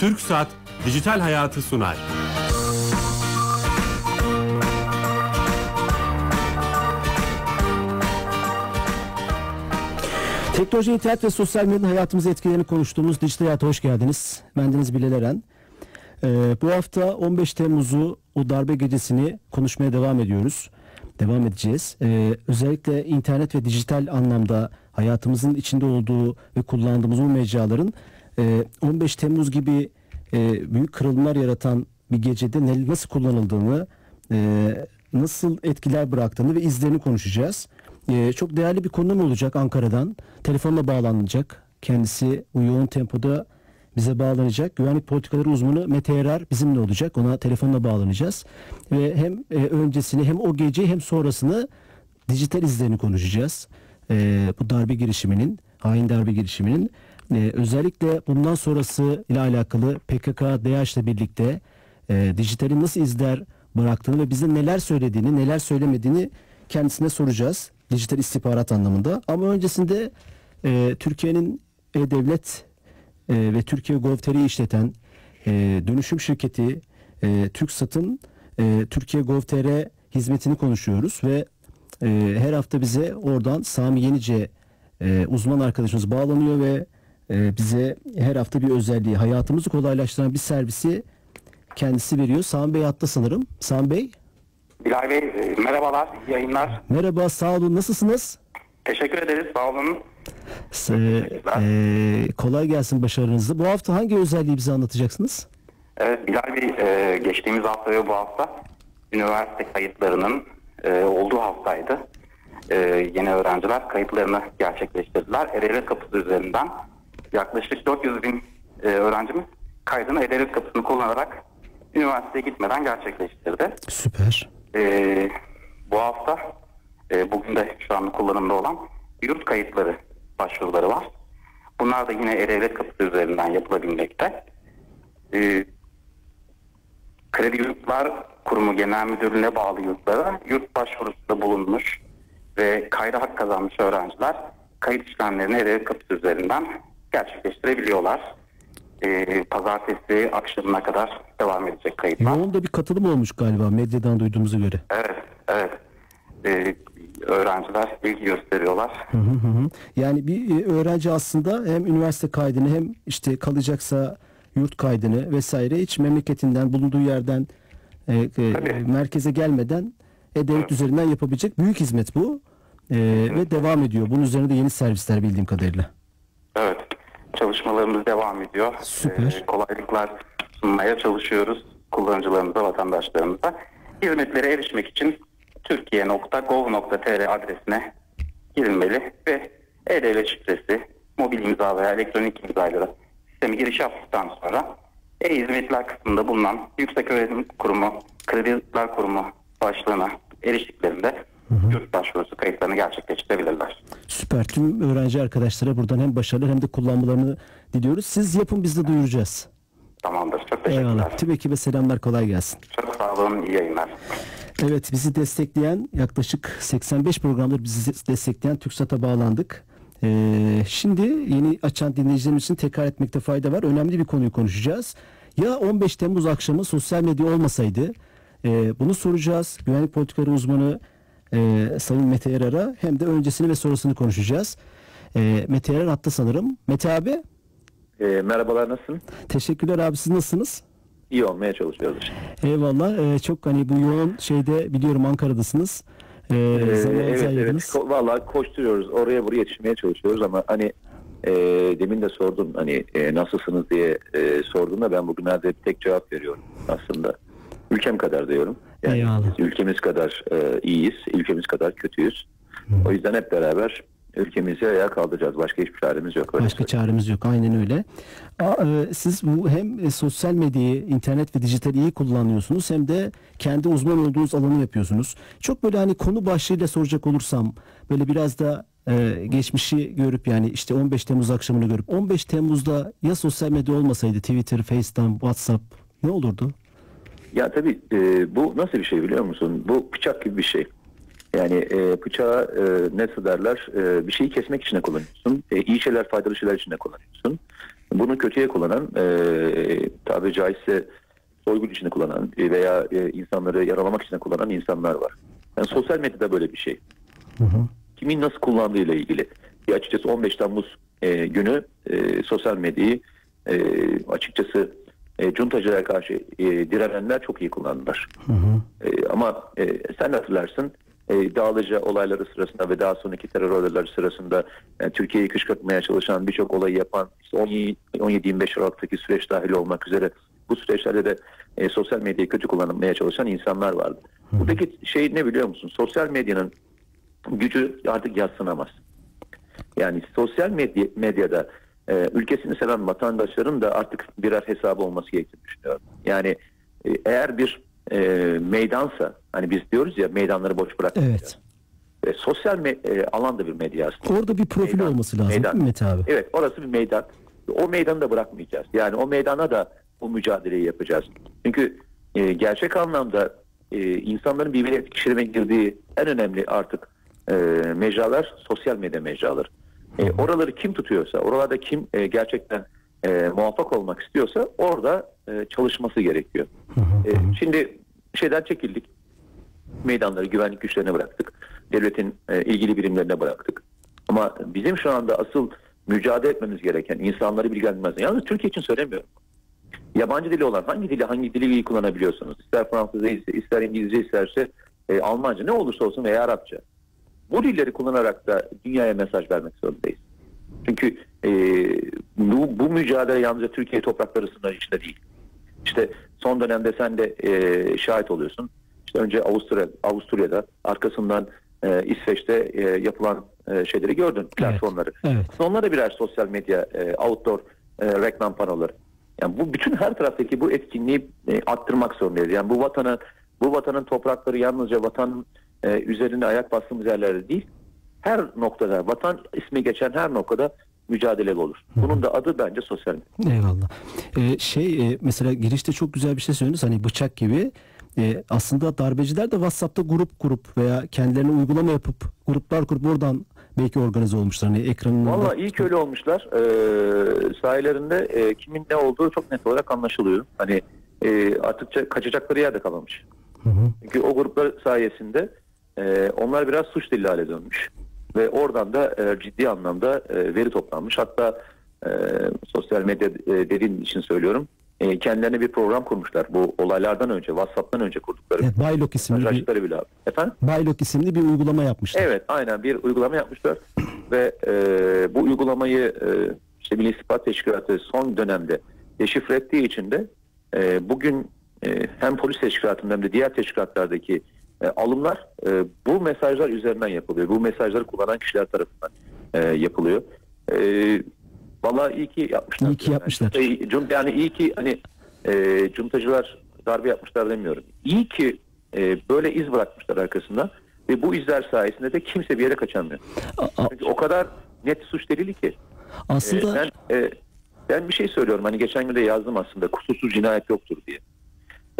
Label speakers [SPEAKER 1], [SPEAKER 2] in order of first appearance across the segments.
[SPEAKER 1] Türk Saat Dijital Hayatı sunar.
[SPEAKER 2] Teknoloji, internet ve sosyal medyanın hayatımızı etkilerini konuştuğumuz Dijital Hayat'a hoş geldiniz. Bendeniz Bilal Eren. Ee, bu hafta 15 Temmuz'u o darbe gecesini konuşmaya devam ediyoruz. Devam edeceğiz. Ee, özellikle internet ve dijital anlamda hayatımızın içinde olduğu ve kullandığımız bu mecraların 15 Temmuz gibi e, büyük kırılımlar yaratan bir gecede nasıl kullanıldığını, e, nasıl etkiler bıraktığını ve izlerini konuşacağız. E, çok değerli bir konuğum olacak Ankara'dan. Telefonla bağlanacak. Kendisi bu yoğun tempoda bize bağlanacak. Güvenlik politikaları uzmanı Mete Erer bizimle olacak. Ona telefonla bağlanacağız. Ve hem öncesini hem o gece hem sonrasını dijital izlerini konuşacağız. Bu darbe girişiminin, hain darbe girişiminin e, özellikle bundan sonrası ile alakalı PKK, DH ile birlikte e, dijitalin nasıl izler bıraktığını ve bize neler söylediğini, neler söylemediğini kendisine soracağız. Dijital istihbarat anlamında. Ama öncesinde e, Türkiye'nin e-devlet e, ve Türkiye Gov.tr'yi işleten e, dönüşüm şirketi e, TürkSat'ın e, Türkiye Gov.tr hizmetini konuşuyoruz ve e, her hafta bize oradan Sami Yenice e, uzman arkadaşımız bağlanıyor ve e, bize her hafta bir özelliği hayatımızı kolaylaştıran bir servisi kendisi veriyor. Sami Bey hatta sanırım. Sami Bey
[SPEAKER 3] Bilal Bey e, merhabalar, yayınlar.
[SPEAKER 2] merhaba sağ olun nasılsınız?
[SPEAKER 3] Teşekkür ederiz, sağ olun.
[SPEAKER 2] S- e, kolay gelsin başarınızda. Bu hafta hangi özelliği bize anlatacaksınız?
[SPEAKER 3] Evet Bilal Bey, e, geçtiğimiz hafta ve bu hafta üniversite kayıtlarının e, olduğu haftaydı. E, yeni öğrenciler kayıtlarını gerçekleştirdiler. Ereğli Kapısı üzerinden yaklaşık 400 bin e, öğrencimiz kaydını Ereğli Kapısı'nı kullanarak üniversiteye gitmeden gerçekleştirdi.
[SPEAKER 2] Süper.
[SPEAKER 3] Ee, bu hafta e, bugün de şu an kullanımda olan yurt kayıtları başvuruları var. Bunlar da yine E-Devlet kapısı üzerinden yapılabilmekte. Ee, Kredi Yurtlar Kurumu Genel Müdürlüğü'ne bağlı yurtlara yurt başvurusunda bulunmuş ve kayda hak kazanmış öğrenciler kayıt işlemlerini E-Devlet kapısı üzerinden gerçekleştirebiliyorlar. Ee, pazartesi akşamına kadar devam edecek kayıtlar.
[SPEAKER 2] Yoğun da bir katılım olmuş galiba medyadan duyduğumuza göre.
[SPEAKER 3] Evet, evet. Ee, öğrenciler ilgi gösteriyorlar.
[SPEAKER 2] Hı hı hı. Yani bir e, öğrenci aslında hem üniversite kaydını hem işte kalacaksa yurt kaydını vesaire hiç memleketinden bulunduğu yerden e, e,
[SPEAKER 3] Tabii.
[SPEAKER 2] merkeze gelmeden e-devlet üzerinden yapabilecek büyük hizmet bu. E, ve devam ediyor. Bunun üzerine de yeni servisler bildiğim kadarıyla.
[SPEAKER 3] Evet, çalışmalarımız devam ediyor.
[SPEAKER 2] Süper.
[SPEAKER 3] Ee, kolaylıklar sunmaya çalışıyoruz kullanıcılarımıza, vatandaşlarımıza. Hizmetlere erişmek için türkiye.gov.tr adresine girilmeli ve e-devlet şifresi, mobil imza veya elektronik imzayla sisteme giriş yaptıktan sonra e-hizmetler kısmında bulunan Yüksek Öğretim Kurumu, Krediler Kurumu başlığına eriştiklerinde yurt başvurusu kayıtlarını gerçekleştirebilirler.
[SPEAKER 2] Süper. Tüm öğrenci arkadaşlara buradan hem başarılar hem de kullanmalarını diliyoruz. Siz yapın biz de duyuracağız.
[SPEAKER 3] Tamamdır. Çok teşekkürler.
[SPEAKER 2] Eyvallah. Tüm ekibe selamlar kolay gelsin.
[SPEAKER 3] Çok sağ olun. İyi yayınlar.
[SPEAKER 2] Evet bizi destekleyen yaklaşık 85 programdır bizi destekleyen TürkSat'a bağlandık. Ee, şimdi yeni açan dinleyicilerimiz için tekrar etmekte fayda var. Önemli bir konuyu konuşacağız. Ya 15 Temmuz akşamı sosyal medya olmasaydı e, bunu soracağız. Güvenlik politikaları uzmanı e, Sayın Mete Erar'a hem de öncesini ve sonrasını konuşacağız. E, Mete Erar hatta sanırım. Mete abi
[SPEAKER 4] E, merhabalar nasılsın?
[SPEAKER 2] teşekkürler abi siz nasılsınız?
[SPEAKER 4] İyi olmaya çalışıyoruz.
[SPEAKER 2] Eyvallah. Ee, çok hani bu yoğun şeyde biliyorum Ankara'dasınız. Ee,
[SPEAKER 4] Ee, evet evet. Ko- Vallahi koşturuyoruz. Oraya buraya yetişmeye çalışıyoruz ama hani e, demin de sordun hani e, nasılsınız diye e, sorduğunda ben bugünlerde tek cevap veriyorum aslında. Ülkem kadar diyorum. Yani
[SPEAKER 2] Eyvallah.
[SPEAKER 4] ülkemiz kadar e, iyiyiz, ülkemiz kadar kötüyüz. O yüzden hep beraber ülkemizi ayağa kaldıracağız. Başka hiçbir çaremiz yok. Öyle
[SPEAKER 2] Başka çaremiz yok. Aynen öyle. E, siz bu hem sosyal medyayı, internet ve dijital iyi kullanıyorsunuz hem de kendi uzman olduğunuz alanı yapıyorsunuz. Çok böyle hani konu başlığıyla soracak olursam böyle biraz da e, geçmişi görüp yani işte 15 Temmuz akşamını görüp 15 Temmuz'da ya sosyal medya olmasaydı Twitter, FaceTime, WhatsApp ne olurdu?
[SPEAKER 4] Ya tabii e, bu nasıl bir şey biliyor musun? Bu bıçak gibi bir şey. Yani e, bıçağı e, nasıl derler e, bir şeyi kesmek için de kullanıyorsun. E, iyi şeyler faydalı şeyler için de kullanıyorsun. Bunu kötüye kullanan, e, tabi caizse soygun içinde kullanan e, veya e, insanları yaralamak için kullanan insanlar var. Yani sosyal medyada böyle bir şey. Kimin nasıl kullandığıyla ilgili. Bir açıkçası 15 Temmuz e, günü e, sosyal medyayı e, açıkçası e, cuntacılara karşı e, direnenler çok iyi kullandılar. E, ama e, sen hatırlarsın e, Dağlıca olayları sırasında ve daha sonraki terör olayları sırasında e, Türkiye'yi kışkırtmaya çalışan birçok olayı yapan işte 17-25 Aralık'taki süreç dahil olmak üzere bu süreçlerde de e, sosyal medyayı kötü kullanmaya çalışan insanlar vardı. Buradaki şey ne biliyor musun? Sosyal medyanın gücü artık yatsınamaz. Yani sosyal medya, medyada e, ülkesini seven vatandaşların da artık birer hesabı olması gerektiğini düşünüyorum. Yani e, eğer bir e, meydansa hani biz diyoruz ya meydanları boş bırakmayacağız.
[SPEAKER 2] Evet.
[SPEAKER 4] E, sosyal me- e, alan da bir medya aslında.
[SPEAKER 2] Orada bir profil
[SPEAKER 4] Meydan,
[SPEAKER 2] olması lazım
[SPEAKER 4] meydan.
[SPEAKER 2] değil mi Mete abi?
[SPEAKER 4] Evet orası bir meydan. O meydanı da bırakmayacağız. Yani o meydana da bu mücadeleyi yapacağız. Çünkü e, gerçek anlamda e, insanların birbirine etkileşime girdiği en önemli artık e, mecralar sosyal medya mecraları. E, oraları kim tutuyorsa, oralarda kim e, gerçekten e, muvaffak olmak istiyorsa orada e, çalışması gerekiyor. E, şimdi şeyden çekildik. Meydanları güvenlik güçlerine bıraktık. Devletin e, ilgili birimlerine bıraktık. Ama bizim şu anda asıl mücadele etmemiz gereken insanları bilgilendirmez. Yalnız Türkiye için söylemiyorum. Yabancı dili olan hangi dili hangi dili iyi kullanabiliyorsunuz? İster Fransızca ise, ister İngilizce isterse e, Almanca ne olursa olsun veya Arapça. Bu dilleri kullanarak da dünyaya mesaj vermek zorundayız. Çünkü e, bu, bu mücadele yalnızca Türkiye toprakları sınırı içinde değil. İşte son dönemde sen de e, şahit oluyorsun. İşte önce Avusturya, Avusturya'da arkasından e, İsveç'te e, yapılan e, şeyleri gördün platformları.
[SPEAKER 2] evet.
[SPEAKER 4] Onlar da birer sosyal medya e, outdoor e, reklam panoları. Yani bu bütün her taraftaki bu etkinliği e, arttırmak zorundayız. Yani bu vatanın bu vatanın toprakları yalnızca vatanın e, üzerine ayak bastığımız yerlerde değil. Her noktada vatan ismi geçen her noktada mücadele olur. Bunun da adı bence sosyal medya.
[SPEAKER 2] Eyvallah. Ee, şey e, mesela girişte çok güzel bir şey söylediniz hani bıçak gibi. E, aslında darbeciler de WhatsApp'ta grup grup veya kendilerine uygulama yapıp gruplar kurup oradan belki organize olmuşlar. Hani ekranın
[SPEAKER 4] Valla iyi ki öyle olmuşlar. Ee, sahilerinde e, kimin ne olduğu çok net olarak anlaşılıyor. Hani e, artık kaçacakları yerde kalmamış. Çünkü o gruplar sayesinde e, onlar biraz suç dili hale dönmüş. Ve oradan da e, ciddi anlamda e, veri toplanmış. Hatta e, sosyal medya e, dediğin için söylüyorum. E, kendilerine bir program kurmuşlar. Bu olaylardan önce, WhatsApp'tan önce kurdukları.
[SPEAKER 2] Evet, Baylok isimli bir,
[SPEAKER 4] bile. Efendim?
[SPEAKER 2] Baylok isimli bir uygulama yapmışlar.
[SPEAKER 4] Evet aynen bir uygulama yapmışlar ve e, bu uygulamayı e, işte Milli İstihbarat Teşkilatı son dönemde deşifre ettiği için de e, bugün e, hem polis teşkilatında hem de diğer teşkilatlardaki e, alımlar e, bu mesajlar üzerinden yapılıyor. Bu mesajları kullanan kişiler tarafından e, yapılıyor. E, vallahi iyi ki yapmışlar.
[SPEAKER 2] İyi ki yapmışlar.
[SPEAKER 4] Yani, e, yani iyi ki hani e, cuntacılar darbe yapmışlar demiyorum. İyi ki e, böyle iz bırakmışlar arkasında ve bu izler sayesinde de kimse bir yere kaçamıyor.
[SPEAKER 2] A-
[SPEAKER 4] Çünkü o kadar net suç delili ki.
[SPEAKER 2] aslında
[SPEAKER 4] Ee, ben, e, ben bir şey söylüyorum. Hani geçen gün de yazdım aslında. Kusursuz cinayet yoktur diye.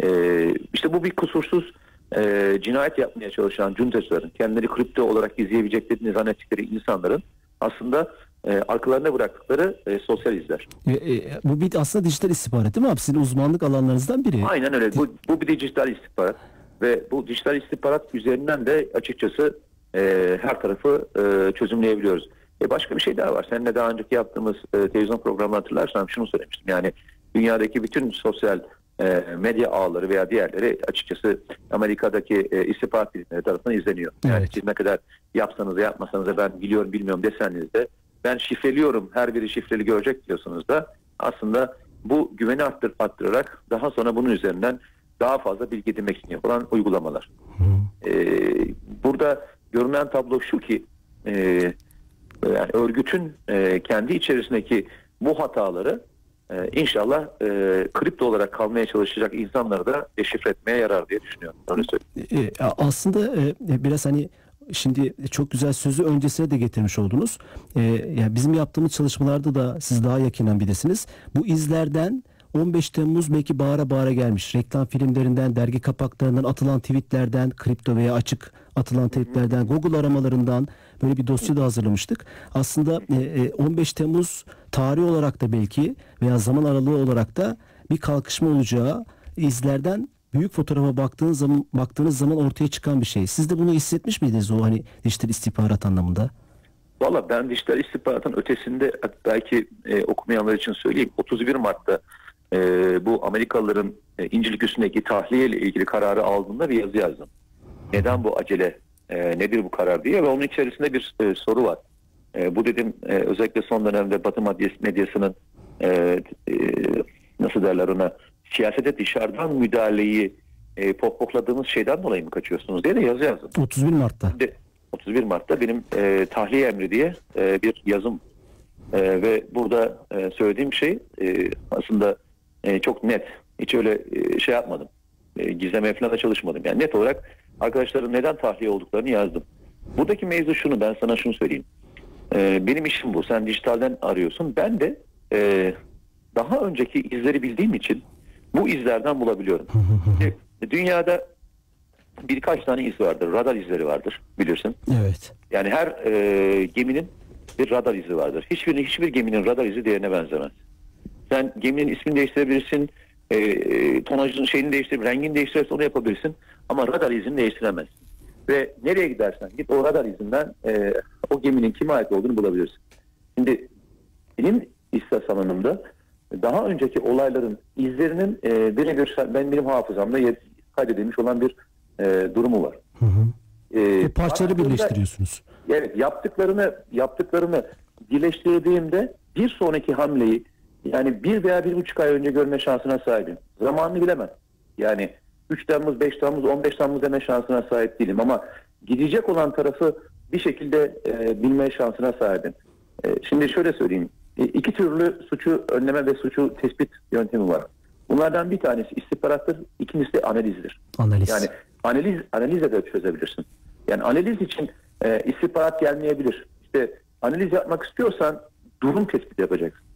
[SPEAKER 4] Ee, işte bu bir kusursuz e, cinayet yapmaya çalışan cuntacıların, kendileri kripto olarak izleyebileceklerini zannettikleri insanların aslında e, arkalarına bıraktıkları e, sosyal izler.
[SPEAKER 2] e, e, bu bir aslında dijital istihbarat değil mi abi? Sizin uzmanlık alanlarınızdan biri.
[SPEAKER 4] Aynen öyle. Bu, bu bir dijital istihbarat. Ve bu dijital istihbarat üzerinden de açıkçası e, her tarafı e, çözümleyebiliyoruz. E, başka bir şey daha var. Seninle daha önceki yaptığımız e, televizyon programı hatırlarsan şunu söylemiştim. Yani dünyadaki bütün sosyal e, medya ağları veya diğerleri açıkçası Amerika'daki e, istihbarat birimleri tarafından izleniyor. Yani
[SPEAKER 2] Evet.
[SPEAKER 4] siz ne kadar yapsanız da yapmasanız da ben biliyorum bilmiyorum deseniz de ben şifreliyorum her biri şifreli görecek diyorsunuz da aslında bu güveni arttır, arttırarak daha sonra bunun üzerinden daha fazla bilgi edinmek için yapılan uygulamalar. Ee, burada görünen tablo şu ki e, yani örgütün e, kendi içerisindeki bu hataları e, inşallah e, kripto olarak kalmaya çalışacak insanları da deşifre etmeye yarar diye düşünüyorum. Öyle söyleyeyim.
[SPEAKER 2] E, aslında e, biraz hani şimdi çok güzel sözü öncesine de getirmiş oldunuz. E, yani bizim yaptığımız çalışmalarda da siz daha yakinen bilesiniz. Bu izlerden 15 Temmuz belki bağıra bağıra gelmiş. Reklam filmlerinden, dergi kapaklarından atılan tweetlerden, kripto veya açık atılan tweetlerden, Google aramalarından böyle bir dosya da hazırlamıştık. Aslında e, e, 15 Temmuz tarihi olarak da belki veya zaman aralığı olarak da bir kalkışma olacağı izlerden büyük fotoğrafa baktığınız zaman baktığınız zaman ortaya çıkan bir şey. Siz de bunu hissetmiş miydiniz o hani dijital istihbarat anlamında?
[SPEAKER 4] Valla ben dijital istihbaratın ötesinde belki e, okumayanlar için söyleyeyim. 31 Mart'ta e, bu Amerikalıların e, İncirlik üstündeki tahliye ile ilgili kararı aldığında bir yazı yazdım. Neden bu acele, e, nedir bu karar diye ve onun içerisinde bir e, soru var. E, bu dedim e, özellikle son dönemde Batı medyas- medyasının e, e, nasıl derler ona siyasete dışarıdan müdahaleyi e, pohpohladığımız şeyden dolayı mı kaçıyorsunuz diye de yazı yazdım.
[SPEAKER 2] 31 Mart'ta.
[SPEAKER 4] Şimdi 31 Mart'ta benim e, tahliye emri diye e, bir yazım E, ve burada e, söylediğim şey e, aslında e, çok net. Hiç öyle e, şey yapmadım. E, gizlemeye falan da çalışmadım. Yani net olarak arkadaşların neden tahliye olduklarını yazdım. Buradaki mevzu şunu ben sana şunu söyleyeyim. E, benim işim bu. Sen dijitalden arıyorsun. Ben de e, daha önceki izleri bildiğim için bu izlerden bulabiliyorum. Dünyada birkaç tane iz vardır. Radar izleri vardır bilirsin.
[SPEAKER 2] Evet.
[SPEAKER 4] Yani her e, geminin bir radar izi vardır. Hiçbir hiçbir geminin radar izi diğerine benzemez. Sen geminin ismini değiştirebilirsin, e, e, tonajın şeyini değiştirip rengini değiştirirsen onu yapabilirsin. Ama radar izini değiştiremezsin. Ve nereye gidersen git o radar izinden e, o geminin kime ait olduğunu bulabilirsin. Şimdi benim istas alanımda daha önceki olayların izlerinin e, birebir ben benim hafızamda kaydedilmiş olan bir e, durumu var.
[SPEAKER 2] Hı hı.
[SPEAKER 4] E,
[SPEAKER 2] O parçaları birleştiriyorsunuz.
[SPEAKER 4] Evet yaptıklarını yaptıklarını birleştirdiğimde bir sonraki hamleyi yani bir veya bir buçuk ay önce görme şansına sahibim. Zamanını bilemem. Yani 3 Temmuz, 5 Temmuz, 15 Temmuz deme şansına sahip değilim ama gidecek olan tarafı bir şekilde e, bilme şansına sahibim. E, şimdi şöyle söyleyeyim. E, iki türlü suçu önleme ve suçu tespit yöntemi var. Bunlardan bir tanesi istihbarattır, ikincisi de analizdir.
[SPEAKER 2] Analiz.
[SPEAKER 4] Yani analiz analizle de çözebilirsin. Yani analiz için e, istihbarat gelmeyebilir. İşte analiz yapmak istiyorsan durum tespiti yapacaksın.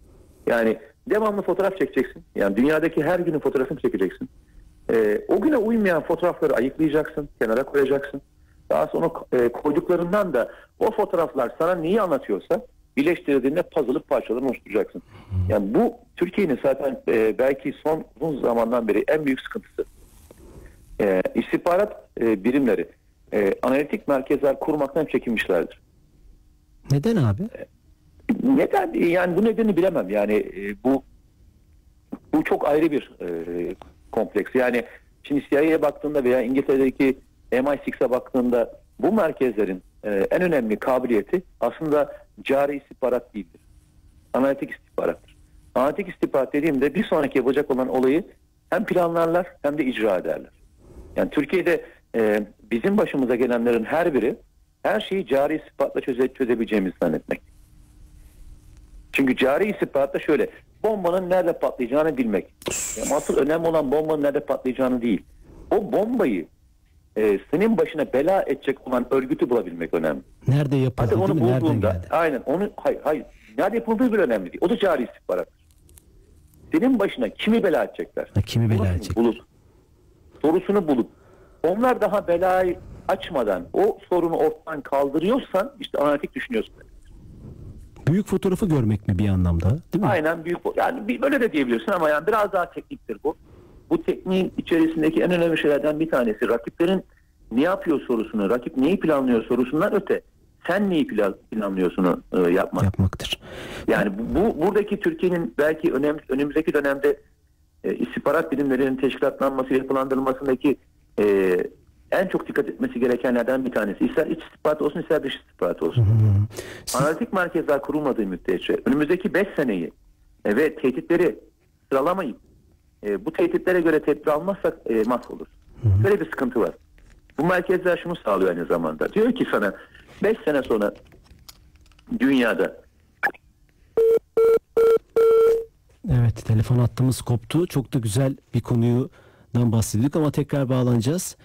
[SPEAKER 4] Yani devamlı fotoğraf çekeceksin. Yani dünyadaki her günün fotoğrafını çekeceksin. E, o güne uymayan fotoğrafları ayıklayacaksın, kenara koyacaksın. Daha sonra e, koyduklarından da o fotoğraflar sana neyi anlatıyorsa birleştirdiğinde puzzle'ı parçalarını oluşturacaksın. Yani bu Türkiye'nin zaten e, belki son uzun zamandan beri en büyük sıkıntısı e, istihbarat e, birimleri e, analitik merkezler kurmaktan çekinmişlerdir.
[SPEAKER 2] Neden abi?
[SPEAKER 4] Neden? Yani bu nedeni bilemem. Yani e, bu bu çok ayrı bir e, kompleks. Yani şimdi CIA'ya baktığında veya İngiltere'deki MI6'a baktığında bu merkezlerin e, en önemli kabiliyeti aslında cari istihbarat değildir. Analitik istihbarattır. Analitik istihbarat dediğimde bir sonraki yapacak olan olayı hem planlarlar hem de icra ederler. Yani Türkiye'de e, bizim başımıza gelenlerin her biri her şeyi cari istihbaratla çöze, çözebileceğimizi zannetmek. Çünkü cari istihbaratta şöyle bombanın nerede patlayacağını bilmek. Ama asıl önemli olan bombanın nerede patlayacağını değil. O bombayı e, senin başına bela edecek olan örgütü bulabilmek önemli.
[SPEAKER 2] Nerede yapıldı
[SPEAKER 4] Hadi onu bulduğunda aynen onu hayır hayır nerede yapıldığı bir önemli değil. O da cari istihbarattır. Senin başına kimi bela edecekler?
[SPEAKER 2] Ha, kimi bela
[SPEAKER 4] Sorusunu
[SPEAKER 2] edecek?
[SPEAKER 4] Bulup, sorusunu bulup onlar daha belayı açmadan o sorunu ortadan kaldırıyorsan işte analitik düşünüyorsun.
[SPEAKER 2] Büyük fotoğrafı görmek mi bir anlamda? Değil mi?
[SPEAKER 4] Aynen büyük yani bir- böyle de diyebilirsin ama yani biraz daha tekniktir bu. Bu tekniğin içerisindeki en önemli şeylerden bir tanesi rakiplerin ne yapıyor sorusunu, rakip neyi planlıyor sorusundan öte sen neyi plan, planlıyorsunu e, yapmak.
[SPEAKER 2] Yapmaktır.
[SPEAKER 4] Yani bu, bu- buradaki Türkiye'nin belki önem, önümüzdeki dönemde e, istihbarat bilimlerinin teşkilatlanması, yapılandırılmasındaki e, en çok dikkat etmesi gerekenlerden bir tanesi. İster iç istihbarat olsun ister dış istihbarat olsun.
[SPEAKER 2] Siz-
[SPEAKER 4] Analitik merkezler kurulmadığı müddetçe önümüzdeki 5 seneyi e, ve tehditleri sıralamayıp e, bu tehditlere göre tedbir almazsak e, mahvolur. Böyle bir sıkıntı var. Bu merkezler şunu sağlıyor aynı zamanda. Diyor ki sana 5 sene sonra dünyada
[SPEAKER 2] Evet telefon hattımız koptu. Çok da güzel bir konudan bahsediyorduk ama tekrar bağlanacağız.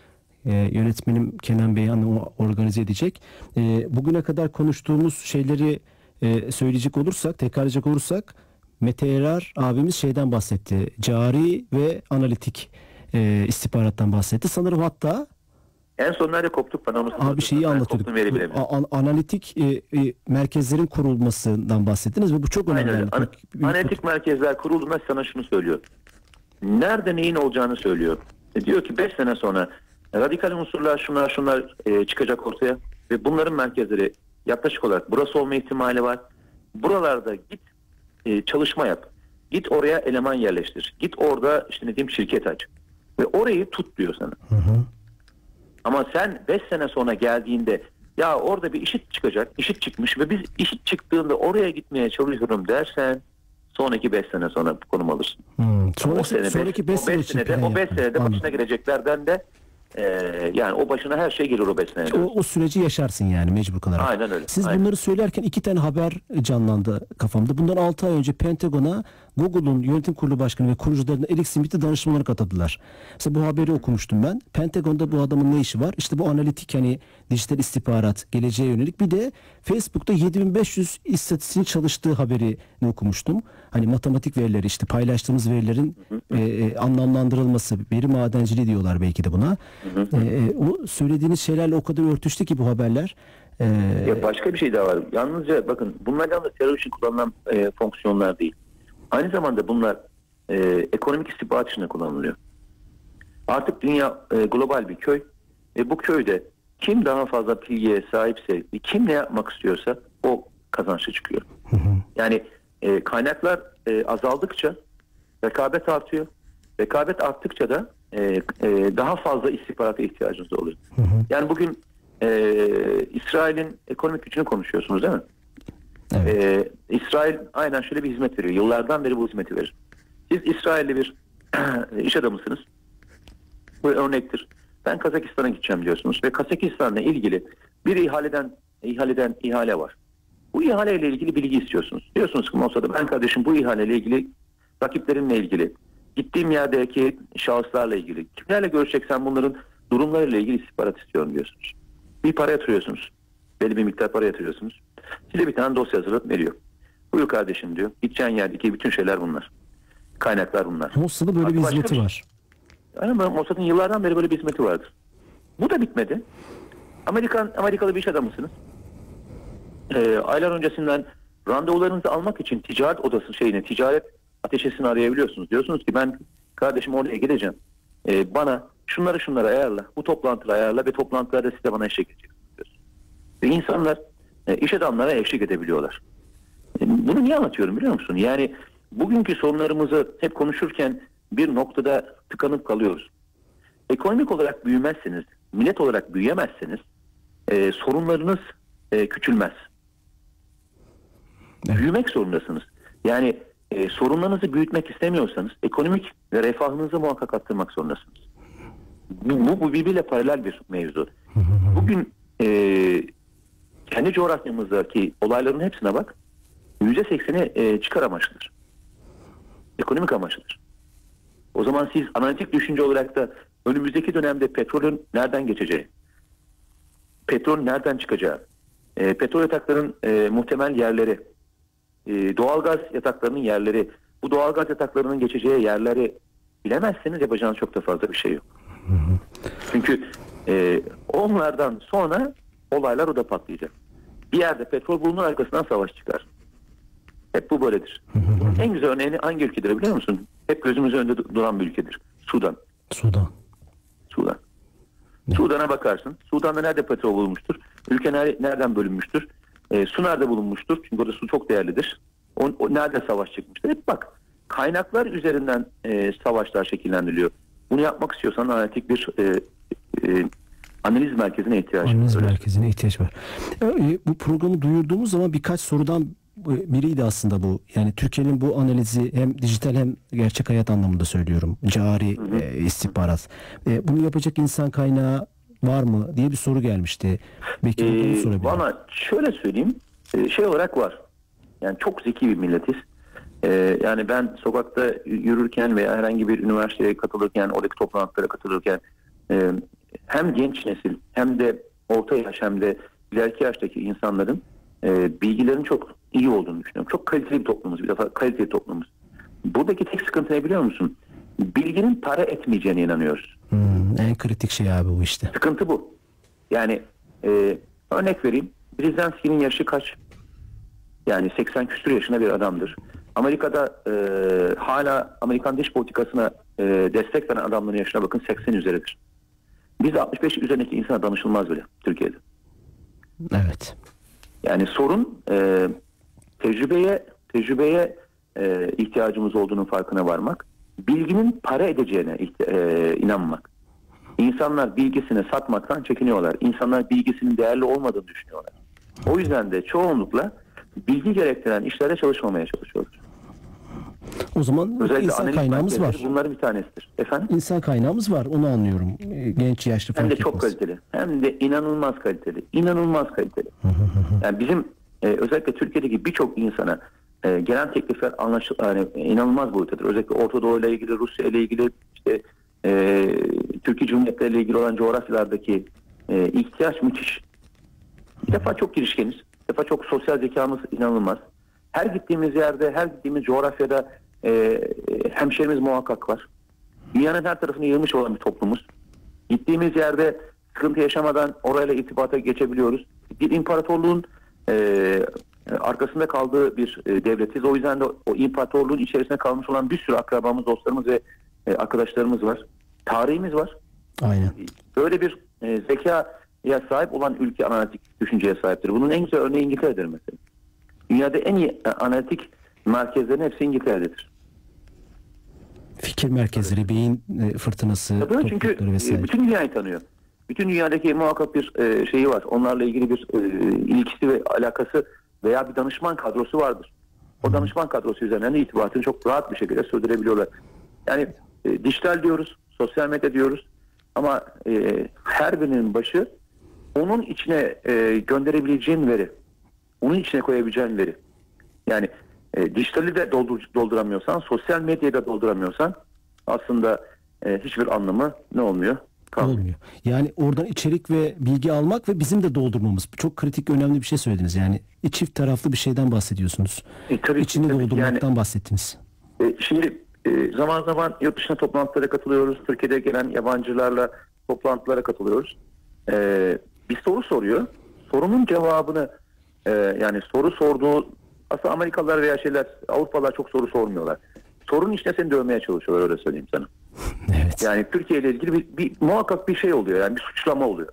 [SPEAKER 2] Ee, yönetmenim Kenan Bey onu organize edecek. Ee, bugüne kadar konuştuğumuz şeyleri e, söyleyecek olursak, tekrarlayacak olursak Mete Erar abimiz şeyden bahsetti. Cari ve analitik e, istihbarattan bahsetti. Sanırım hatta
[SPEAKER 4] En son nerede koptuk bana onu
[SPEAKER 2] Abi şeyi anlatıyorduk. an- analitik e, e, merkezlerin kurulmasından bahsettiniz ve bu çok
[SPEAKER 4] Aynen
[SPEAKER 2] önemli. çok büyük-
[SPEAKER 4] Analitik merkezler kurulduğunda sana şunu söylüyor. Nerede neyin olacağını söylüyor. E diyor ki 5 sene sonra radikal unsurlar şunlar şunlar e, çıkacak ortaya ve bunların merkezleri yaklaşık olarak burası olma ihtimali var. Buralarda git e, çalışma yap. Git oraya eleman yerleştir. Git orada işte ne diyeyim şirket aç. Ve orayı tut diyor sana. Ama sen 5 sene sonra geldiğinde ya orada bir işit çıkacak, işit çıkmış ve biz işit çıktığında oraya gitmeye çalışıyorum dersen sonraki 5 sene sonra konum alırsın.
[SPEAKER 2] Hmm.
[SPEAKER 4] o
[SPEAKER 2] Sonraki,
[SPEAKER 4] sene
[SPEAKER 2] sonraki 5
[SPEAKER 4] o
[SPEAKER 2] sene
[SPEAKER 4] beş
[SPEAKER 2] için
[SPEAKER 4] senede,
[SPEAKER 2] plan
[SPEAKER 4] o 5
[SPEAKER 2] yapmak.
[SPEAKER 4] senede
[SPEAKER 2] Anladım.
[SPEAKER 4] başına geleceklerden de e, yani o başına her şey gelir o 5 senede.
[SPEAKER 2] O, o süreci yaşarsın yani mecbur kalarak.
[SPEAKER 4] Aynen öyle,
[SPEAKER 2] Siz
[SPEAKER 4] aynen.
[SPEAKER 2] bunları söylerken iki tane haber canlandı kafamda. Bundan 6 ay önce Pentagon'a Google'un yönetim kurulu başkanı ve kurucularından Eric Smith'i danışmanlık atadılar. Mesela bu haberi okumuştum ben. Pentagon'da bu adamın ne işi var? İşte bu analitik hani dijital istihbarat, geleceğe yönelik. Bir de Facebook'ta 7500 istatistiğin çalıştığı haberini okumuştum. Hani matematik verileri işte paylaştığımız verilerin e, e, anlamlandırılması, veri madenciliği diyorlar belki de buna. E, e, o söylediğiniz şeylerle o kadar örtüştü ki bu haberler. E,
[SPEAKER 4] Ya başka bir şey daha var. Yalnızca bakın bunlar yalnız terör için kullanılan e, fonksiyonlar değil. Aynı zamanda bunlar e, ekonomik istihbarat için kullanılıyor. Artık dünya e, global bir köy ve bu köyde kim daha fazla bilgiye sahipse, kim ne yapmak istiyorsa o kazançlı çıkıyor. Yani e, kaynaklar e, azaldıkça rekabet artıyor. Rekabet arttıkça da e, e, daha fazla istihbarata ihtiyacınız oluyor. Yani bugün e, İsrail'in ekonomik gücünü konuşuyorsunuz değil mi?
[SPEAKER 2] Evet.
[SPEAKER 4] Ee, İsrail aynen şöyle bir hizmet veriyor. Yıllardan beri bu hizmeti verir. Siz İsrailli bir iş adamısınız. Bu örnektir. Ben Kazakistan'a gideceğim diyorsunuz ve Kazakistan'la ilgili bir ihaleden ihaleden ihale var. Bu ihaleyle ilgili bilgi istiyorsunuz. Diyorsunuz ki Mossad'a ben kardeşim bu ihaleyle ilgili rakiplerimle ilgili gittiğim yerdeki şahıslarla ilgili kimlerle görüşeceksen bunların durumlarıyla ilgili istihbarat istiyorum diyorsunuz. Bir para yatırıyorsunuz. Belli bir miktar para yatırıyorsunuz. Size bir tane dosya hazırlayıp veriyor. Buyur kardeşim diyor. Gideceğin yerdeki bütün şeyler bunlar. Kaynaklar bunlar.
[SPEAKER 2] Mossad'ın böyle bir hizmeti
[SPEAKER 4] bir şey.
[SPEAKER 2] var.
[SPEAKER 4] Ama Mossad'ın yıllardan beri böyle bir hizmeti vardır. Bu da bitmedi. Amerikan Amerikalı bir iş adamısınız. Ee, aylar öncesinden randevularınızı almak için ticaret odası şeyini, ticaret ateşesini arayabiliyorsunuz. Diyorsunuz ki ben kardeşim oraya gideceğim. Ee, bana şunları şunları ayarla, bu toplantıları ayarla ve toplantılarda size bana eşlik edeceksiniz diyorsunuz. Ve insanlar e, iş adamlara eşlik edebiliyorlar. E, Bunu niye anlatıyorum biliyor musun? Yani bugünkü sorunlarımızı hep konuşurken bir noktada tıkanıp kalıyoruz. Ekonomik olarak büyümezseniz, millet olarak büyüyemezseniz e, sorunlarınız e, küçülmez.
[SPEAKER 2] Evet.
[SPEAKER 4] Büyümek zorundasınız. Yani e, sorunlarınızı büyütmek istemiyorsanız ekonomik ve refahınızı muhakkak arttırmak zorundasınız. Bu, bu, bu birbiriyle paralel bir mevzu. Bugün e, kendi coğrafyamızdaki olayların hepsine bak. Yüzde sekseni e, çıkar amaçlıdır. Ekonomik amaçlıdır. O zaman siz analitik düşünce olarak da önümüzdeki dönemde petrolün nereden geçeceği, petrol nereden çıkacağı, e, petrol yataklarının e, muhtemel yerleri, e, doğalgaz yataklarının yerleri, bu doğalgaz yataklarının geçeceği yerleri bilemezseniz yapacağınız çok da fazla bir şey yok. Çünkü e, onlardan sonra olaylar o da patlayacak. Bir yerde petrol bulunur arkasından savaş çıkar. Hep bu böyledir. En güzel örneğini hangi ülkedir biliyor musun? Hep gözümüzün önünde du- duran bir ülkedir. Sudan.
[SPEAKER 2] Sudan.
[SPEAKER 4] Sudan. Sudan'a bakarsın. Sudan'da nerede petrol bulunmuştur? Ülke ner- nereden bölünmüştür? E, su nerede bulunmuştur? Çünkü orada su çok değerlidir. O, o nerede savaş çıkmıştır? Hep bak. Kaynaklar üzerinden e, savaşlar şekillendiriliyor. Bunu yapmak istiyorsan analitik bir e, e, analiz merkezine ihtiyacın
[SPEAKER 2] Analiz
[SPEAKER 4] var. Öyle
[SPEAKER 2] merkezine ihtiyaç var. E, bu programı duyurduğumuz zaman birkaç sorudan biriydi aslında bu. Yani Türkiye'nin bu analizi hem dijital hem gerçek hayat anlamında söylüyorum. Cari e, istihbarat. E, bunu yapacak insan kaynağı var mı diye bir soru gelmişti. Belki
[SPEAKER 4] Ee,
[SPEAKER 2] sorabilirim.
[SPEAKER 4] Valla şöyle söyleyeyim. Şey olarak var. Yani çok zeki bir milletiz. Ee, yani ben sokakta yürürken veya herhangi bir üniversiteye katılırken, oradaki toplantılara katılırken e, hem genç nesil hem de orta yaş hem de ileriki yaştaki insanların e, bilgilerin çok iyi olduğunu düşünüyorum. Çok kaliteli bir toplumuz. Bir defa kaliteli toplumuz. Buradaki tek sıkıntı ne biliyor musun? Bilginin para etmeyeceğine inanıyoruz.
[SPEAKER 2] Hmm, En kritik şey abi bu işte.
[SPEAKER 4] Sıkıntı bu. Yani e, örnek vereyim. Brzezinski'nin yaşı kaç? Yani 80 küsur yaşında bir adamdır. Amerika'da e, hala Amerikan dış politikasına e, destek veren adamların yaşına bakın 80 üzeridir. Biz 65 üzerindeki insana danışılmaz bile Türkiye'de.
[SPEAKER 2] Evet.
[SPEAKER 4] Yani sorun e, tecrübeye tecrübeye e, ihtiyacımız olduğunun farkına varmak, bilginin para edeceğine e, inanmak. İnsanlar bilgisini satmaktan çekiniyorlar. İnsanlar bilgisinin değerli olmadığını düşünüyorlar. O yüzden de çoğunlukla bilgi gerektiren işlere çalışmamaya çalışıyorlar.
[SPEAKER 2] O zaman
[SPEAKER 4] Özellikle
[SPEAKER 2] insan kaynağımız var.
[SPEAKER 4] bunların bir tanesidir. Efendim?
[SPEAKER 2] İnsan kaynağımız var. Onu anlıyorum. Ee, Genç yaşlı
[SPEAKER 4] Hem
[SPEAKER 2] fark
[SPEAKER 4] de çok
[SPEAKER 2] etmez.
[SPEAKER 4] kaliteli. Hem de inanılmaz kaliteli. İnanılmaz kaliteli. Yani bizim e, özellikle Türkiye'deki birçok insana e, gelen teklifler anlaş yani inanılmaz boyutadır. Özellikle Orta Doğu ile ilgili, Rusya ile ilgili, işte e, Türkiye Cumhuriyetleri ile ilgili olan coğrafyalardaki e, ihtiyaç müthiş. Bir defa çok girişkeniz. Bir defa çok sosyal zekamız inanılmaz. Her gittiğimiz yerde, her gittiğimiz coğrafyada e, hemşerimiz muhakkak var. Dünyanın her tarafını yığmış olan bir toplumuz. Gittiğimiz yerde sıkıntı yaşamadan orayla irtibata geçebiliyoruz. Bir imparatorluğun e, arkasında kaldığı bir e, devletiz. O yüzden de o imparatorluğun içerisinde kalmış olan bir sürü akrabamız, dostlarımız ve e, arkadaşlarımız var. Tarihimiz var.
[SPEAKER 2] Aynen.
[SPEAKER 4] Böyle bir e, zekaya sahip olan ülke analitik düşünceye sahiptir. Bunun en güzel örneği İngiltere'dir mesela. Dünyada en iyi e, analitik merkezlerin hepsi İngiltere'dedir.
[SPEAKER 2] Fikir merkezleri, beyin e, fırtınası,
[SPEAKER 4] Tabii çünkü e,
[SPEAKER 2] vesaire.
[SPEAKER 4] bütün dünyayı tanıyor. Bütün dünyadaki muhakkak bir şeyi var. Onlarla ilgili bir ilgisi ve alakası veya bir danışman kadrosu vardır. O danışman kadrosu üzerinden de itibatını çok rahat bir şekilde sürdürebiliyorlar. Yani e, dijital diyoruz, sosyal medya diyoruz ama e, her birinin başı onun içine e, gönderebileceğin veri, onun içine koyabileceğin veri. Yani e, dijitali de doldur, dolduramıyorsan, sosyal medyayı da dolduramıyorsan aslında e, hiçbir anlamı ne olmuyor? Kalmıyor.
[SPEAKER 2] Olmuyor. Yani oradan içerik ve bilgi almak ve bizim de doldurmamız. Çok kritik, önemli bir şey söylediniz. Yani çift taraflı bir şeyden bahsediyorsunuz.
[SPEAKER 4] E, tabii
[SPEAKER 2] İçini
[SPEAKER 4] tabii
[SPEAKER 2] doldurmaktan bahsettiniz.
[SPEAKER 4] E, şimdi e, zaman zaman yurt dışına toplantılara katılıyoruz. Türkiye'de gelen yabancılarla toplantılara katılıyoruz. E, bir soru soruyor. Sorunun cevabını e, yani soru sorduğu aslında Amerikalılar veya şeyler Avrupalılar çok soru sormuyorlar. Sorunun içine seni dövmeye çalışıyorlar öyle söyleyeyim sana.
[SPEAKER 2] Evet.
[SPEAKER 4] Yani Türkiye ile ilgili bir, bir muhakkak bir şey oluyor yani bir suçlama oluyor.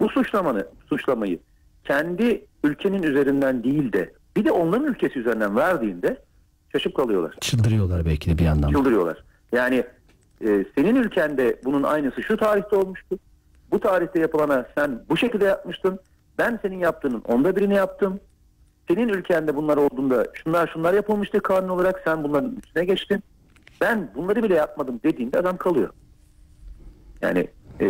[SPEAKER 4] Bu suçlamanı, suçlamayı kendi ülkenin üzerinden değil de bir de onların ülkesi üzerinden verdiğinde şaşıp kalıyorlar.
[SPEAKER 2] Çıldırıyorlar belki de bir yandan.
[SPEAKER 4] Çıldırıyorlar. Yani e, senin ülkende bunun aynısı şu tarihte olmuştu. Bu tarihte yapılana sen bu şekilde yapmıştın. Ben senin yaptığının onda birini yaptım. Senin ülkende bunlar olduğunda şunlar şunlar yapılmıştı kanun olarak sen bunların üstüne geçtin. Ben bunları bile yapmadım dediğinde adam kalıyor. Yani e,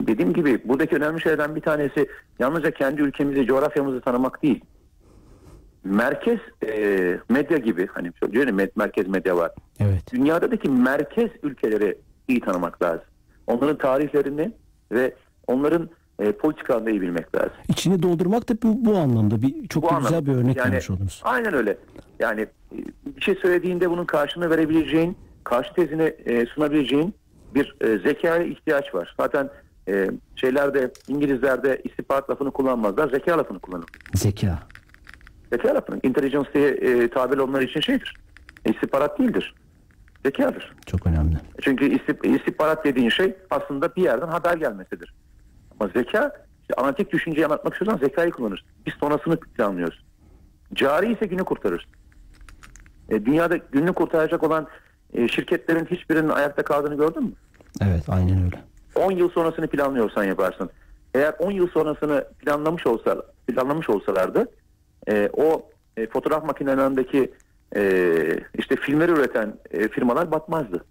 [SPEAKER 4] dediğim gibi buradaki önemli şeylerden bir tanesi yalnızca kendi ülkemizi, coğrafyamızı tanımak değil. Merkez e, medya gibi hani mer- merkez medya var.
[SPEAKER 2] Evet.
[SPEAKER 4] Dünyadaki merkez ülkeleri iyi tanımak lazım. Onların tarihlerini ve onların e, politikalarını iyi bilmek lazım.
[SPEAKER 2] İçini doldurmak da bu, bu anlamda bir çok
[SPEAKER 4] Bu
[SPEAKER 2] da
[SPEAKER 4] anlamda.
[SPEAKER 2] güzel bir örnek
[SPEAKER 4] Yani
[SPEAKER 2] vermiş oldunuz.
[SPEAKER 4] Aynen öyle. Yani e, bir şey söylediğinde bunun karşılığını verebileceğin, karşı tezini e, sunabileceğin bir e, zekaya ihtiyaç var. Zaten e, şeylerde İngilizlerde istihbarat lafını kullanmazlar, zeka lafını kullanır.
[SPEAKER 2] Zeka.
[SPEAKER 4] Zeka lafını, intelligence diye e, tabir onlar için şeydir. İstihbarat değildir. Zekadır.
[SPEAKER 2] Çok önemli.
[SPEAKER 4] Çünkü istih- istihbarat dediğin şey aslında bir yerden haber gelmesidir. Ama zeka, işte analitik düşünceyi anlatmak istiyorsan zekayı kullanırsın. Biz sonrasını planlıyoruz. Cari ise günü kurtarır. E, dünyada gününü kurtaracak olan e, şirketlerin hiçbirinin ayakta kaldığını gördün mü?
[SPEAKER 2] Evet aynen öyle.
[SPEAKER 4] 10 yıl sonrasını planlıyorsan yaparsın. Eğer 10 yıl sonrasını planlamış olsa planlamış olsalardı e, o e, fotoğraf makinelerindeki e, işte filmleri üreten e, firmalar batmazdı.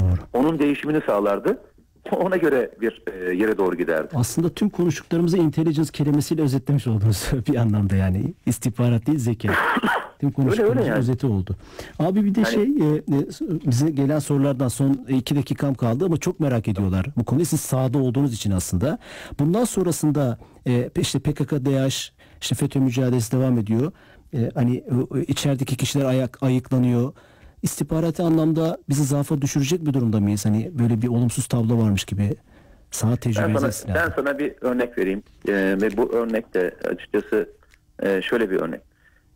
[SPEAKER 2] Doğru.
[SPEAKER 4] Onun değişimini sağlardı. Ona göre bir e, yere doğru giderdi.
[SPEAKER 2] Aslında tüm konuştuklarımızı intelligence kelimesiyle özetlemiş oldunuz bir anlamda yani. istihbarat değil zeka. Tüm konuştuklarımızın
[SPEAKER 4] yani.
[SPEAKER 2] özeti oldu. Abi bir de
[SPEAKER 4] Yani-
[SPEAKER 2] şey e, e, bize gelen sorulardan son iki dakikam kaldı ama çok merak ediyorlar. Bu konuda siz sahada olduğunuz için aslında. Bundan sonrasında e, işte PKK, DH, işte FETÖ mücadelesi devam ediyor. E, hani e, içerideki kişiler ayak ayıklanıyor. İstihbarati anlamda bizi zaafa düşürecek bir durumda mıyız? Hani böyle bir olumsuz tablo varmış gibi. Saha
[SPEAKER 4] Ben
[SPEAKER 2] tecrübesi
[SPEAKER 4] sana, ben sana bir örnek vereyim Ee, ve bu örnek de açıkçası e, şöyle bir örnek.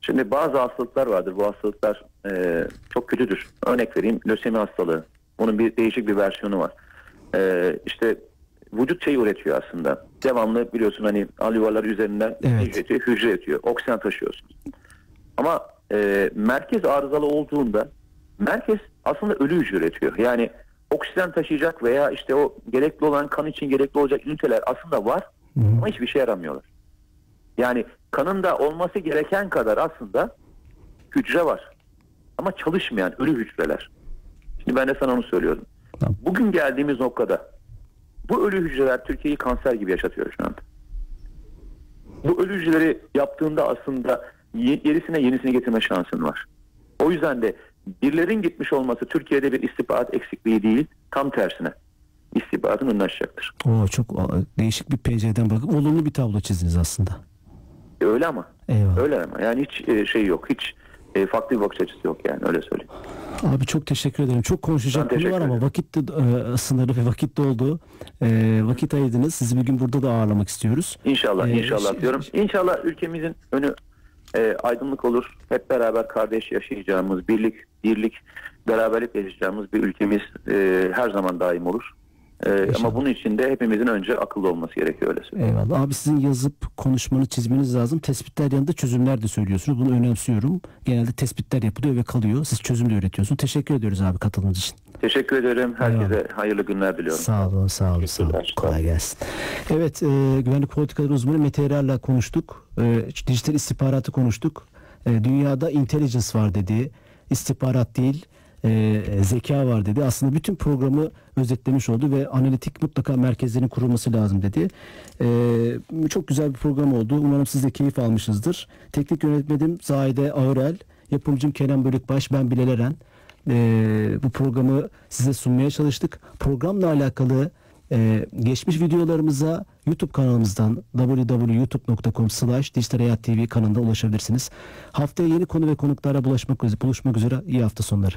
[SPEAKER 4] Şimdi bazı hastalıklar vardır. Bu hastalıklar e, çok kötüdür. Örnek vereyim lösemi hastalığı. Bunun bir değişik bir versiyonu var. E, işte vücut şey üretiyor aslında. Devamlı biliyorsun hani alüvarlar üzerinden
[SPEAKER 2] Evet.
[SPEAKER 4] üretiyor, hücre üretiyor. Oksijen taşıyorsun. Ama e, merkez arızalı olduğunda merkez aslında ölü hücre üretiyor. Yani oksijen taşıyacak veya işte o gerekli olan kan için gerekli olacak üniteler aslında var ama hiçbir şey yaramıyorlar. Yani kanında olması gereken kadar aslında hücre var. Ama çalışmayan ölü hücreler. Şimdi ben de sana onu söylüyorum.
[SPEAKER 2] Tamam.
[SPEAKER 4] Bugün geldiğimiz noktada bu ölü hücreler Türkiye'yi kanser gibi yaşatıyor şu anda. Bu ölü hücreleri yaptığında aslında ye- yerisine yenisini getirme şansın var. O yüzden de birlerin gitmiş olması Türkiye'de bir istihbarat eksikliği değil, tam tersine istihbaratın önünü açacaktır.
[SPEAKER 2] Oo, çok değişik bir pencereden bakıp olumlu bir tablo çizdiniz aslında.
[SPEAKER 4] E, Öyle ama.
[SPEAKER 2] Eyvallah.
[SPEAKER 4] Öyle ama. Yani hiç e, şey yok. Hiç e, farklı bir bakış açısı yok yani öyle söyleyeyim.
[SPEAKER 2] Abi çok teşekkür ederim. Çok konuşacak konu var ama vakit de e, sınırlı ve vakit de oldu. E, vakit ayırdınız. Sizi bir gün burada da ağırlamak istiyoruz.
[SPEAKER 4] İnşallah,
[SPEAKER 2] Ee,
[SPEAKER 4] inşallah diyorum. İnşallah ülkemizin önü e, aydınlık olur. Hep beraber kardeş yaşayacağımız, birlik, birlik, beraberlik yaşayacağımız bir ülkemiz e, her zaman daim olur. E, ama bunun için de hepimizin önce akıllı olması gerekiyor öyle söyleyeyim.
[SPEAKER 2] Eyvallah. Abi sizin yazıp konuşmanı çizmeniz lazım. Tespitler yanında çözümler de söylüyorsunuz. Bunu önemsiyorum. Genelde tespitler yapılıyor ve kalıyor. Siz çözüm de üretiyorsunuz. Teşekkür ediyoruz abi katıldığınız için.
[SPEAKER 4] Teşekkür ederim. Herkese hayırlı günler diliyorum.
[SPEAKER 2] Sağ olun, sağ olun, sağ olun. Kolay gelsin. Evet, e, güvenlik politikaları uzmanı Mete Erer'le konuştuk. E, dijital istihbaratı konuştuk. E, dünyada intelligence var dedi. İstihbarat değil, e, zeka var dedi. Aslında bütün programı özetlemiş oldu ve analitik mutlaka merkezlerin kurulması lazım dedi. E, çok güzel bir program oldu. Umarım siz de keyif almışsınızdır. Teknik yönetmenim Zahide Ağırel, yapımcım Kenan Bölükbaş, ben Bilal Eren. Ee, bu programı size sunmaya çalıştık. Programla alakalı e, geçmiş videolarımıza YouTube kanalımızdan www.youtube.com slash TV kanalında ulaşabilirsiniz. Haftaya yeni konu ve konuklara buluşmak üzere iyi hafta sonları.